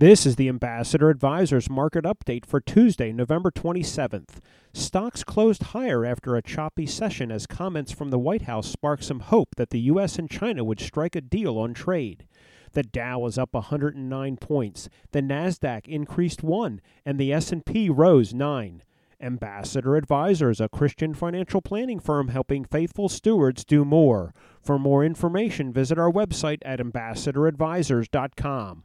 This is the Ambassador Advisors market update for Tuesday, November 27th. Stocks closed higher after a choppy session as comments from the White House sparked some hope that the US and China would strike a deal on trade. The Dow was up 109 points, the Nasdaq increased 1, and the S&P rose 9. Ambassador Advisors, a Christian financial planning firm helping faithful stewards do more. For more information, visit our website at ambassadoradvisors.com.